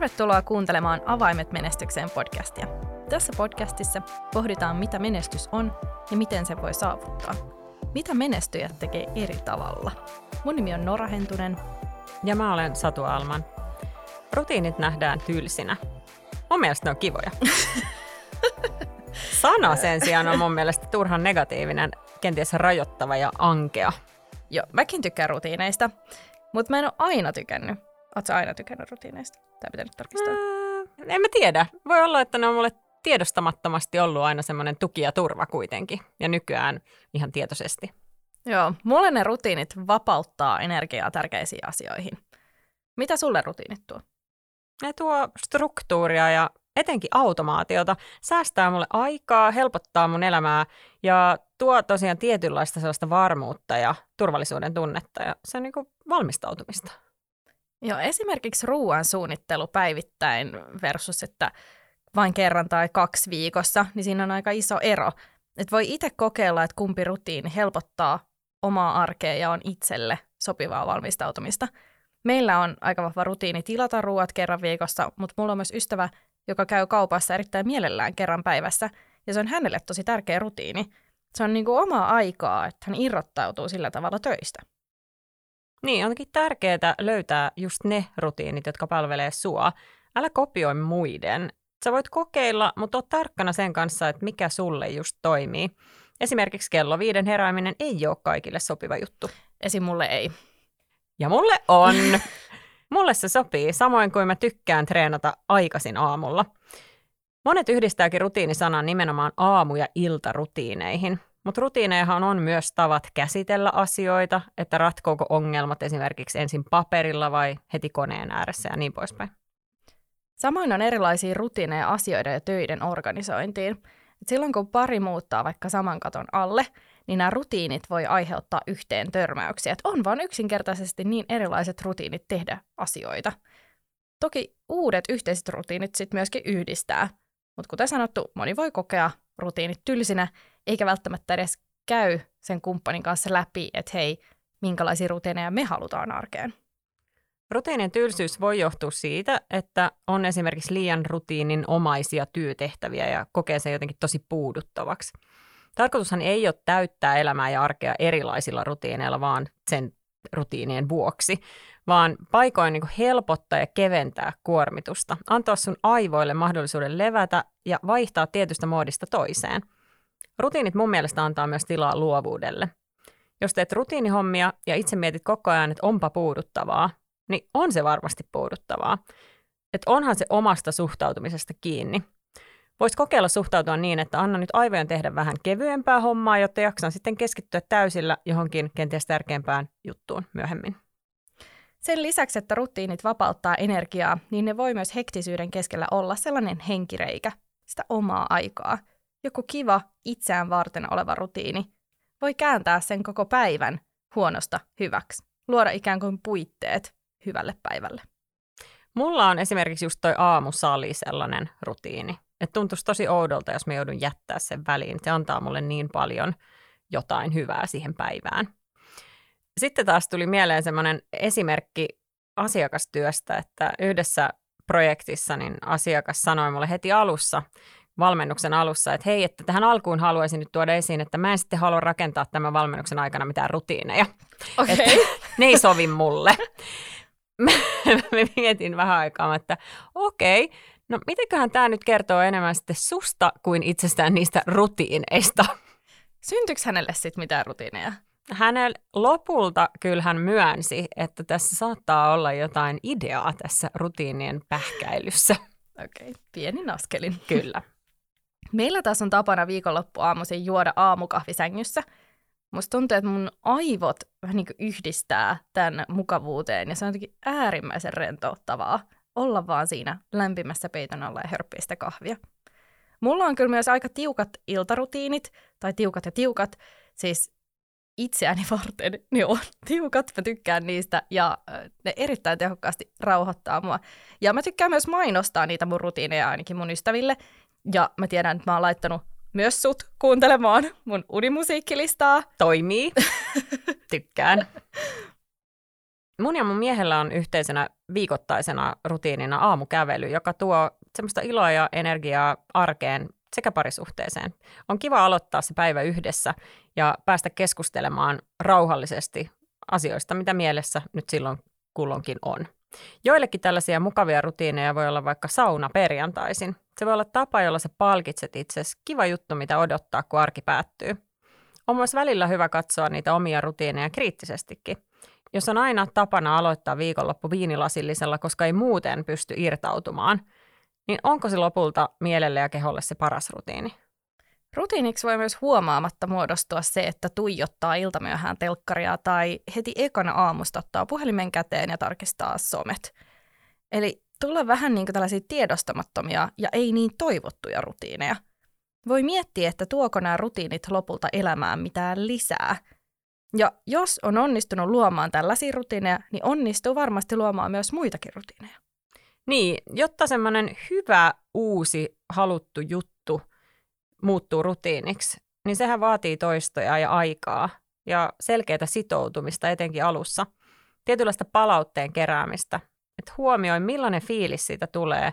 Tervetuloa kuuntelemaan Avaimet menestykseen podcastia. Tässä podcastissa pohditaan, mitä menestys on ja miten se voi saavuttaa. Mitä menestyjät tekee eri tavalla. Mun nimi on Nora Hentunen. Ja mä olen Satu Alman. Rutiinit nähdään tylsinä. Mun mielestä ne on kivoja. Sana sen sijaan on mun mielestä turhan negatiivinen, kenties rajoittava ja ankea. Joo, mäkin tykkään rutiineista, mutta mä en ole aina tykännyt. Oletko aina tykännyt rutiineista? Tämä pitää nyt tarkistaa. Ää, en mä tiedä. Voi olla, että ne on mulle tiedostamattomasti ollut aina semmoinen tuki ja turva kuitenkin. Ja nykyään ihan tietoisesti. Joo, mulle ne rutiinit vapauttaa energiaa tärkeisiin asioihin. Mitä sulle rutiinit tuo? Ne tuo struktuuria ja etenkin automaatiota, säästää mulle aikaa, helpottaa mun elämää ja tuo tosiaan tietynlaista sellaista varmuutta ja turvallisuuden tunnetta ja se on niin kuin valmistautumista. Joo, esimerkiksi ruoan suunnittelu päivittäin versus, että vain kerran tai kaksi viikossa, niin siinä on aika iso ero. Että voi itse kokeilla, että kumpi rutiini helpottaa omaa arkea ja on itselle sopivaa valmistautumista. Meillä on aika vahva rutiini tilata ruoat kerran viikossa, mutta mulla on myös ystävä, joka käy kaupassa erittäin mielellään kerran päivässä, ja se on hänelle tosi tärkeä rutiini. Se on niin kuin omaa aikaa, että hän irrottautuu sillä tavalla töistä. Niin, onkin tärkeää löytää just ne rutiinit, jotka palvelee sua. Älä kopioi muiden. Sä voit kokeilla, mutta oot tarkkana sen kanssa, että mikä sulle just toimii. Esimerkiksi kello viiden herääminen ei ole kaikille sopiva juttu. Esim. mulle ei. Ja mulle on. Mulle se sopii, samoin kuin mä tykkään treenata aikaisin aamulla. Monet yhdistääkin rutiinisanan nimenomaan aamu- ja iltarutiineihin, mutta rutiineihan on myös tavat käsitellä asioita, että ratkooko ongelmat esimerkiksi ensin paperilla vai heti koneen ääressä ja niin poispäin. Samoin on erilaisia rutiineja asioiden ja töiden organisointiin. Et silloin kun pari muuttaa vaikka saman katon alle, niin nämä rutiinit voi aiheuttaa yhteen törmäyksiä. Et on vaan yksinkertaisesti niin erilaiset rutiinit tehdä asioita. Toki uudet yhteiset rutiinit sitten myöskin yhdistää, mutta kuten sanottu, moni voi kokea rutiinit tylsinä, eikä välttämättä edes käy sen kumppanin kanssa läpi, että hei, minkälaisia rutiineja me halutaan arkeen. Rutiinin tylsyys voi johtua siitä, että on esimerkiksi liian rutiinin omaisia työtehtäviä ja kokee se jotenkin tosi puuduttavaksi. Tarkoitushan ei ole täyttää elämää ja arkea erilaisilla rutiineilla, vaan sen rutiinien vuoksi, vaan paikoin niin helpottaa ja keventää kuormitusta, antaa sun aivoille mahdollisuuden levätä ja vaihtaa tietystä muodista toiseen. Rutiinit mun mielestä antaa myös tilaa luovuudelle. Jos teet rutiinihommia ja itse mietit koko ajan, että onpa puuduttavaa, niin on se varmasti puuduttavaa. Että onhan se omasta suhtautumisesta kiinni. Voisi kokeilla suhtautua niin, että anna nyt aivojen tehdä vähän kevyempää hommaa, jotta jaksan sitten keskittyä täysillä johonkin kenties tärkeämpään juttuun myöhemmin. Sen lisäksi, että rutiinit vapauttaa energiaa, niin ne voi myös hektisyyden keskellä olla sellainen henkireikä, sitä omaa aikaa. Joku kiva, itseään varten oleva rutiini voi kääntää sen koko päivän huonosta hyväksi, luoda ikään kuin puitteet hyvälle päivälle. Mulla on esimerkiksi just toi aamusali sellainen rutiini. Että tuntuisi tosi oudolta, jos mä joudun jättää sen väliin. Se antaa mulle niin paljon jotain hyvää siihen päivään. Sitten taas tuli mieleen semmoinen esimerkki asiakastyöstä, että yhdessä projektissa niin asiakas sanoi mulle heti alussa, valmennuksen alussa, että hei, että tähän alkuun haluaisin nyt tuoda esiin, että mä en sitten halua rakentaa tämän valmennuksen aikana mitään rutiineja. Okay. Että ne ei sovi mulle. mä mietin vähän aikaa, että okei, okay, no mitenköhän tämä nyt kertoo enemmän sitten susta kuin itsestään niistä rutiineista? Syntyykö hänelle sitten mitään rutiineja? Hänellä lopulta kyllähän myönsi, että tässä saattaa olla jotain ideaa tässä rutiinien pähkäilyssä. Okei, okay, pienin askelin. Kyllä. Meillä taas on tapana viikonloppuaamuisin juoda aamukahvi sängyssä. Musta tuntuu, että mun aivot vähän niin yhdistää tämän mukavuuteen ja se on jotenkin äärimmäisen rentouttavaa olla vaan siinä lämpimässä peiton alla ja hörppiä sitä kahvia. Mulla on kyllä myös aika tiukat iltarutiinit, tai tiukat ja tiukat, siis itseäni varten ne on tiukat, mä tykkään niistä ja ne erittäin tehokkaasti rauhoittaa mua. Ja mä tykkään myös mainostaa niitä mun rutiineja ainakin mun ystäville, ja mä tiedän, että mä oon laittanut myös sut kuuntelemaan mun unimusiikkilistaa. Toimii. Tykkään. Mun ja mun miehellä on yhteisenä viikoittaisena rutiinina aamukävely, joka tuo semmoista iloa ja energiaa arkeen sekä parisuhteeseen. On kiva aloittaa se päivä yhdessä ja päästä keskustelemaan rauhallisesti asioista, mitä mielessä nyt silloin kulloinkin on. Joillekin tällaisia mukavia rutiineja voi olla vaikka sauna perjantaisin. Se voi olla tapa, jolla sä palkitset itsesi. Kiva juttu, mitä odottaa, kun arki päättyy. On myös välillä hyvä katsoa niitä omia rutiineja kriittisestikin. Jos on aina tapana aloittaa viikonloppu viinilasillisella, koska ei muuten pysty irtautumaan, niin onko se lopulta mielelle ja keholle se paras rutiini? Rutiiniksi voi myös huomaamatta muodostua se, että tuijottaa iltamyöhään telkkaria tai heti ekana aamusta ottaa puhelimen käteen ja tarkistaa somet. Eli tulla vähän niin kuin tällaisia tiedostamattomia ja ei niin toivottuja rutiineja. Voi miettiä, että tuoko nämä rutiinit lopulta elämään mitään lisää. Ja jos on onnistunut luomaan tällaisia rutiineja, niin onnistuu varmasti luomaan myös muitakin rutiineja. Niin, jotta semmoinen hyvä, uusi, haluttu juttu muuttuu rutiiniksi, niin sehän vaatii toistoja ja aikaa ja selkeää sitoutumista etenkin alussa. Tietynlaista palautteen keräämistä, että huomioi millainen fiilis siitä tulee,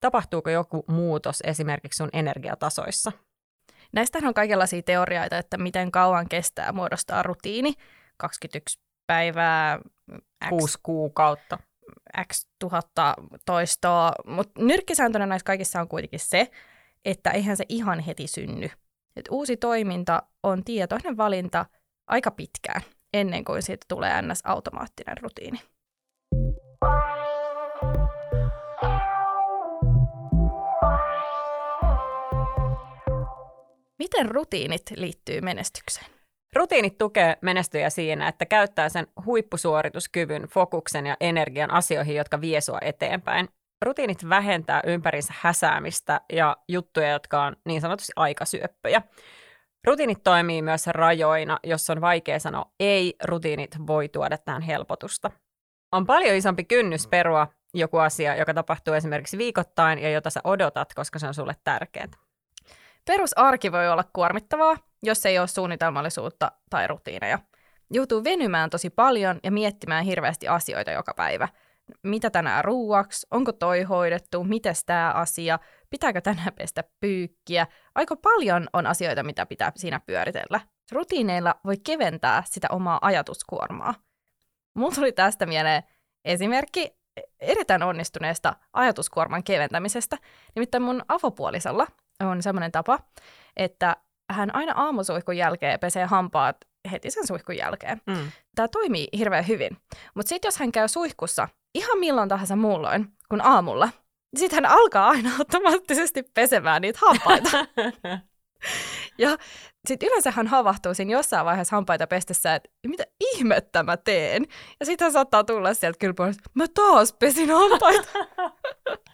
tapahtuuko joku muutos esimerkiksi sun energiatasoissa. Näistähän on kaikenlaisia teorioita, että miten kauan kestää muodostaa rutiini. 21 päivää, X, 6 kuukautta. X tuhatta toistoa, mutta nyrkkisääntönä näissä kaikissa on kuitenkin se, että eihän se ihan heti synny. Et uusi toiminta on tietoinen valinta aika pitkään, ennen kuin siitä tulee ns. automaattinen rutiini. Miten rutiinit liittyy menestykseen? Rutiinit tukee menestyjä siinä, että käyttää sen huippusuorituskyvyn, fokuksen ja energian asioihin, jotka vie sua eteenpäin. Rutiinit vähentää ympärinsä häsäämistä ja juttuja, jotka on niin sanotusti aikasyöppöjä. Rutiinit toimii myös rajoina, jos on vaikea sanoa ei, rutiinit voi tuoda tähän helpotusta. On paljon isompi kynnys perua joku asia, joka tapahtuu esimerkiksi viikoittain ja jota sä odotat, koska se on sulle tärkeää. Perusarki voi olla kuormittavaa, jos ei ole suunnitelmallisuutta tai rutiineja. Joutuu venymään tosi paljon ja miettimään hirveästi asioita joka päivä. Mitä tänään ruuaksi? Onko toi hoidettu? Mites tämä asia? Pitääkö tänään pestä pyykkiä? Aika paljon on asioita, mitä pitää siinä pyöritellä. Rutiineilla voi keventää sitä omaa ajatuskuormaa. Mulla tuli tästä mieleen esimerkki erittäin onnistuneesta ajatuskuorman keventämisestä. Nimittäin mun avopuolisella on semmoinen tapa, että hän aina aamusuihkun jälkeen pesee hampaat heti sen suihkun jälkeen. Mm. Tämä toimii hirveän hyvin. Mutta sitten jos hän käy suihkussa ihan milloin tahansa muulloin kuin aamulla, niin sitten hän alkaa aina automaattisesti pesemään niitä hampaita. ja sitten yleensä hän havahtuu siinä jossain vaiheessa hampaita pestessä, että mitä ihmettä mä teen. Ja sitten hän saattaa tulla sieltä kyllä mä taas pesin hampaita.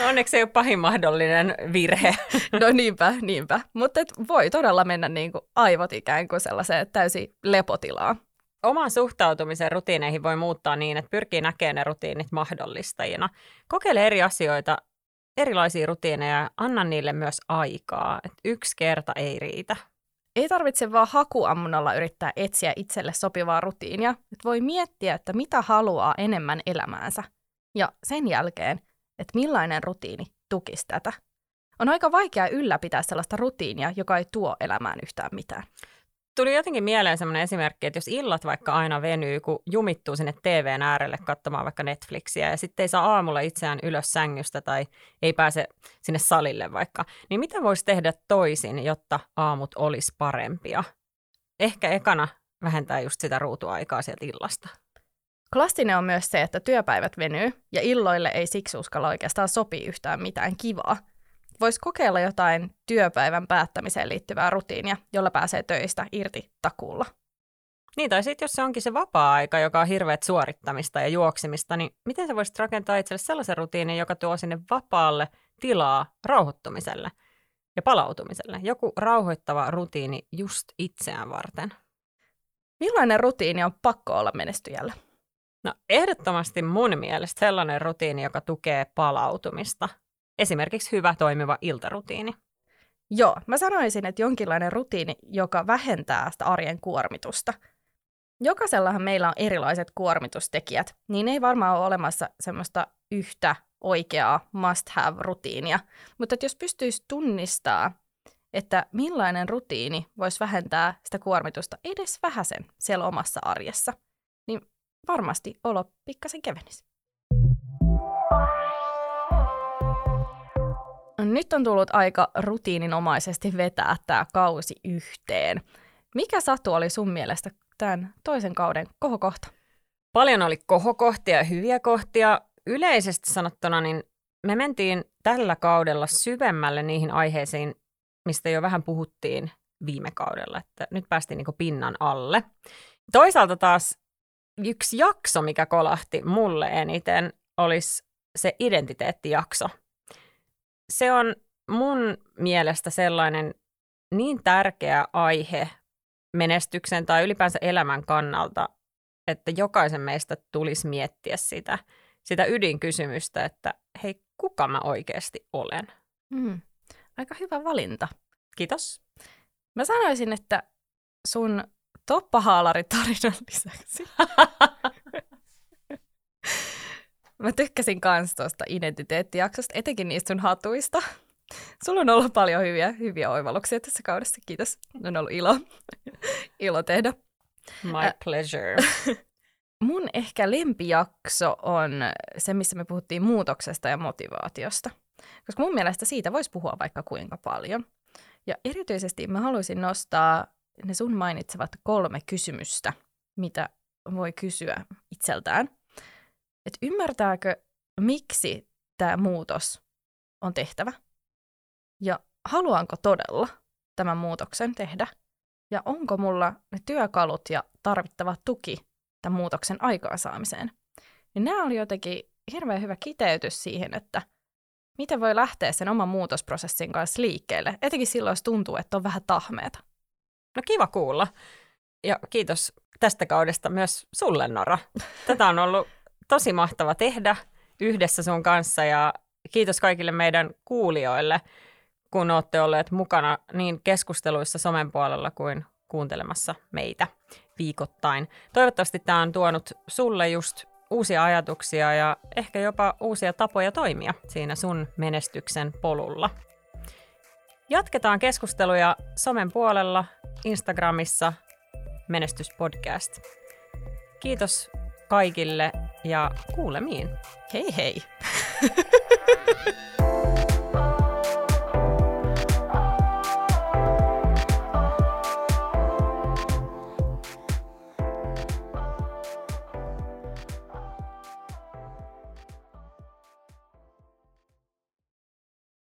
No onneksi ei ole pahin mahdollinen virhe. No niinpä, niinpä. Mutta voi todella mennä niin kuin aivot ikään kuin sellaiseen täysin lepotilaan. Oman suhtautumisen rutiineihin voi muuttaa niin, että pyrkii näkemään ne rutiinit mahdollistajina. Kokeile eri asioita, erilaisia rutiineja ja anna niille myös aikaa. Että yksi kerta ei riitä. Ei tarvitse vaan hakuammunalla yrittää etsiä itselle sopivaa rutiinia. Että voi miettiä, että mitä haluaa enemmän elämäänsä. Ja sen jälkeen että millainen rutiini tukisi tätä. On aika vaikea ylläpitää sellaista rutiinia, joka ei tuo elämään yhtään mitään. Tuli jotenkin mieleen sellainen esimerkki, että jos illat vaikka aina venyy, kun jumittuu sinne TVn äärelle katsomaan vaikka Netflixiä ja sitten ei saa aamulla itseään ylös sängystä tai ei pääse sinne salille vaikka, niin mitä voisi tehdä toisin, jotta aamut olisi parempia? Ehkä ekana vähentää just sitä ruutuaikaa sieltä illasta. Klassinen on myös se, että työpäivät venyy ja illoille ei siksi uskalla oikeastaan sopii yhtään mitään kivaa. Voisi kokeilla jotain työpäivän päättämiseen liittyvää rutiinia, jolla pääsee töistä irti takuulla. Niin, tai sitten jos se onkin se vapaa-aika, joka on hirveät suorittamista ja juoksimista, niin miten sä voisit rakentaa itselle sellaisen rutiinin, joka tuo sinne vapaalle tilaa rauhoittumiselle ja palautumiselle? Joku rauhoittava rutiini just itseään varten. Millainen rutiini on pakko olla menestyjällä? No ehdottomasti mun mielestä sellainen rutiini, joka tukee palautumista. Esimerkiksi hyvä toimiva iltarutiini. Joo, mä sanoisin, että jonkinlainen rutiini, joka vähentää sitä arjen kuormitusta. jokaisellahan meillä on erilaiset kuormitustekijät, niin ei varmaan ole olemassa semmoista yhtä oikeaa must-have-rutiinia. Mutta että jos pystyisi tunnistaa, että millainen rutiini voisi vähentää sitä kuormitusta edes vähäsen siellä omassa arjessa, niin varmasti olo pikkasen kevenisi. Nyt on tullut aika rutiininomaisesti vetää tämä kausi yhteen. Mikä Satu oli sun mielestä tämän toisen kauden kohokohta? Paljon oli kohokohtia ja hyviä kohtia. Yleisesti sanottuna niin me mentiin tällä kaudella syvemmälle niihin aiheisiin, mistä jo vähän puhuttiin viime kaudella, että nyt päästiin niin pinnan alle. Toisaalta taas yksi jakso, mikä kolahti mulle eniten, olisi se identiteettijakso. Se on mun mielestä sellainen niin tärkeä aihe menestyksen tai ylipäänsä elämän kannalta, että jokaisen meistä tulisi miettiä sitä, sitä ydinkysymystä, että hei, kuka mä oikeasti olen? Mm. Aika hyvä valinta. Kiitos. Mä sanoisin, että sun toppahaalaritarinan lisäksi. Mä tykkäsin kans tuosta identiteettijaksosta, etenkin niistä sun hatuista. Sulla on ollut paljon hyviä, hyviä oivalluksia tässä kaudessa. Kiitos. On ollut ilo, ilo tehdä. My pleasure. Mun ehkä lempijakso on se, missä me puhuttiin muutoksesta ja motivaatiosta. Koska mun mielestä siitä voisi puhua vaikka kuinka paljon. Ja erityisesti mä haluaisin nostaa ne sun mainitsevat kolme kysymystä, mitä voi kysyä itseltään. Että ymmärtääkö, miksi tämä muutos on tehtävä? Ja haluanko todella tämän muutoksen tehdä? Ja onko mulla ne työkalut ja tarvittava tuki tämän muutoksen aikaansaamiseen? Niin nämä oli jotenkin hirveän hyvä kiteytys siihen, että miten voi lähteä sen oman muutosprosessin kanssa liikkeelle, etenkin silloin, jos tuntuu, että on vähän tahmeeta. No kiva kuulla. Ja kiitos tästä kaudesta myös sulle, Nora. Tätä on ollut tosi mahtava tehdä yhdessä sun kanssa ja kiitos kaikille meidän kuulijoille – kun olette olleet mukana niin keskusteluissa somen puolella kuin kuuntelemassa meitä viikoittain. Toivottavasti tämä on tuonut sulle just uusia ajatuksia ja ehkä jopa uusia tapoja toimia siinä sun menestyksen polulla. Jatketaan keskusteluja somen puolella, Instagramissa Menestyspodcast. Kiitos kaikille ja kuulemiin. Hei hei!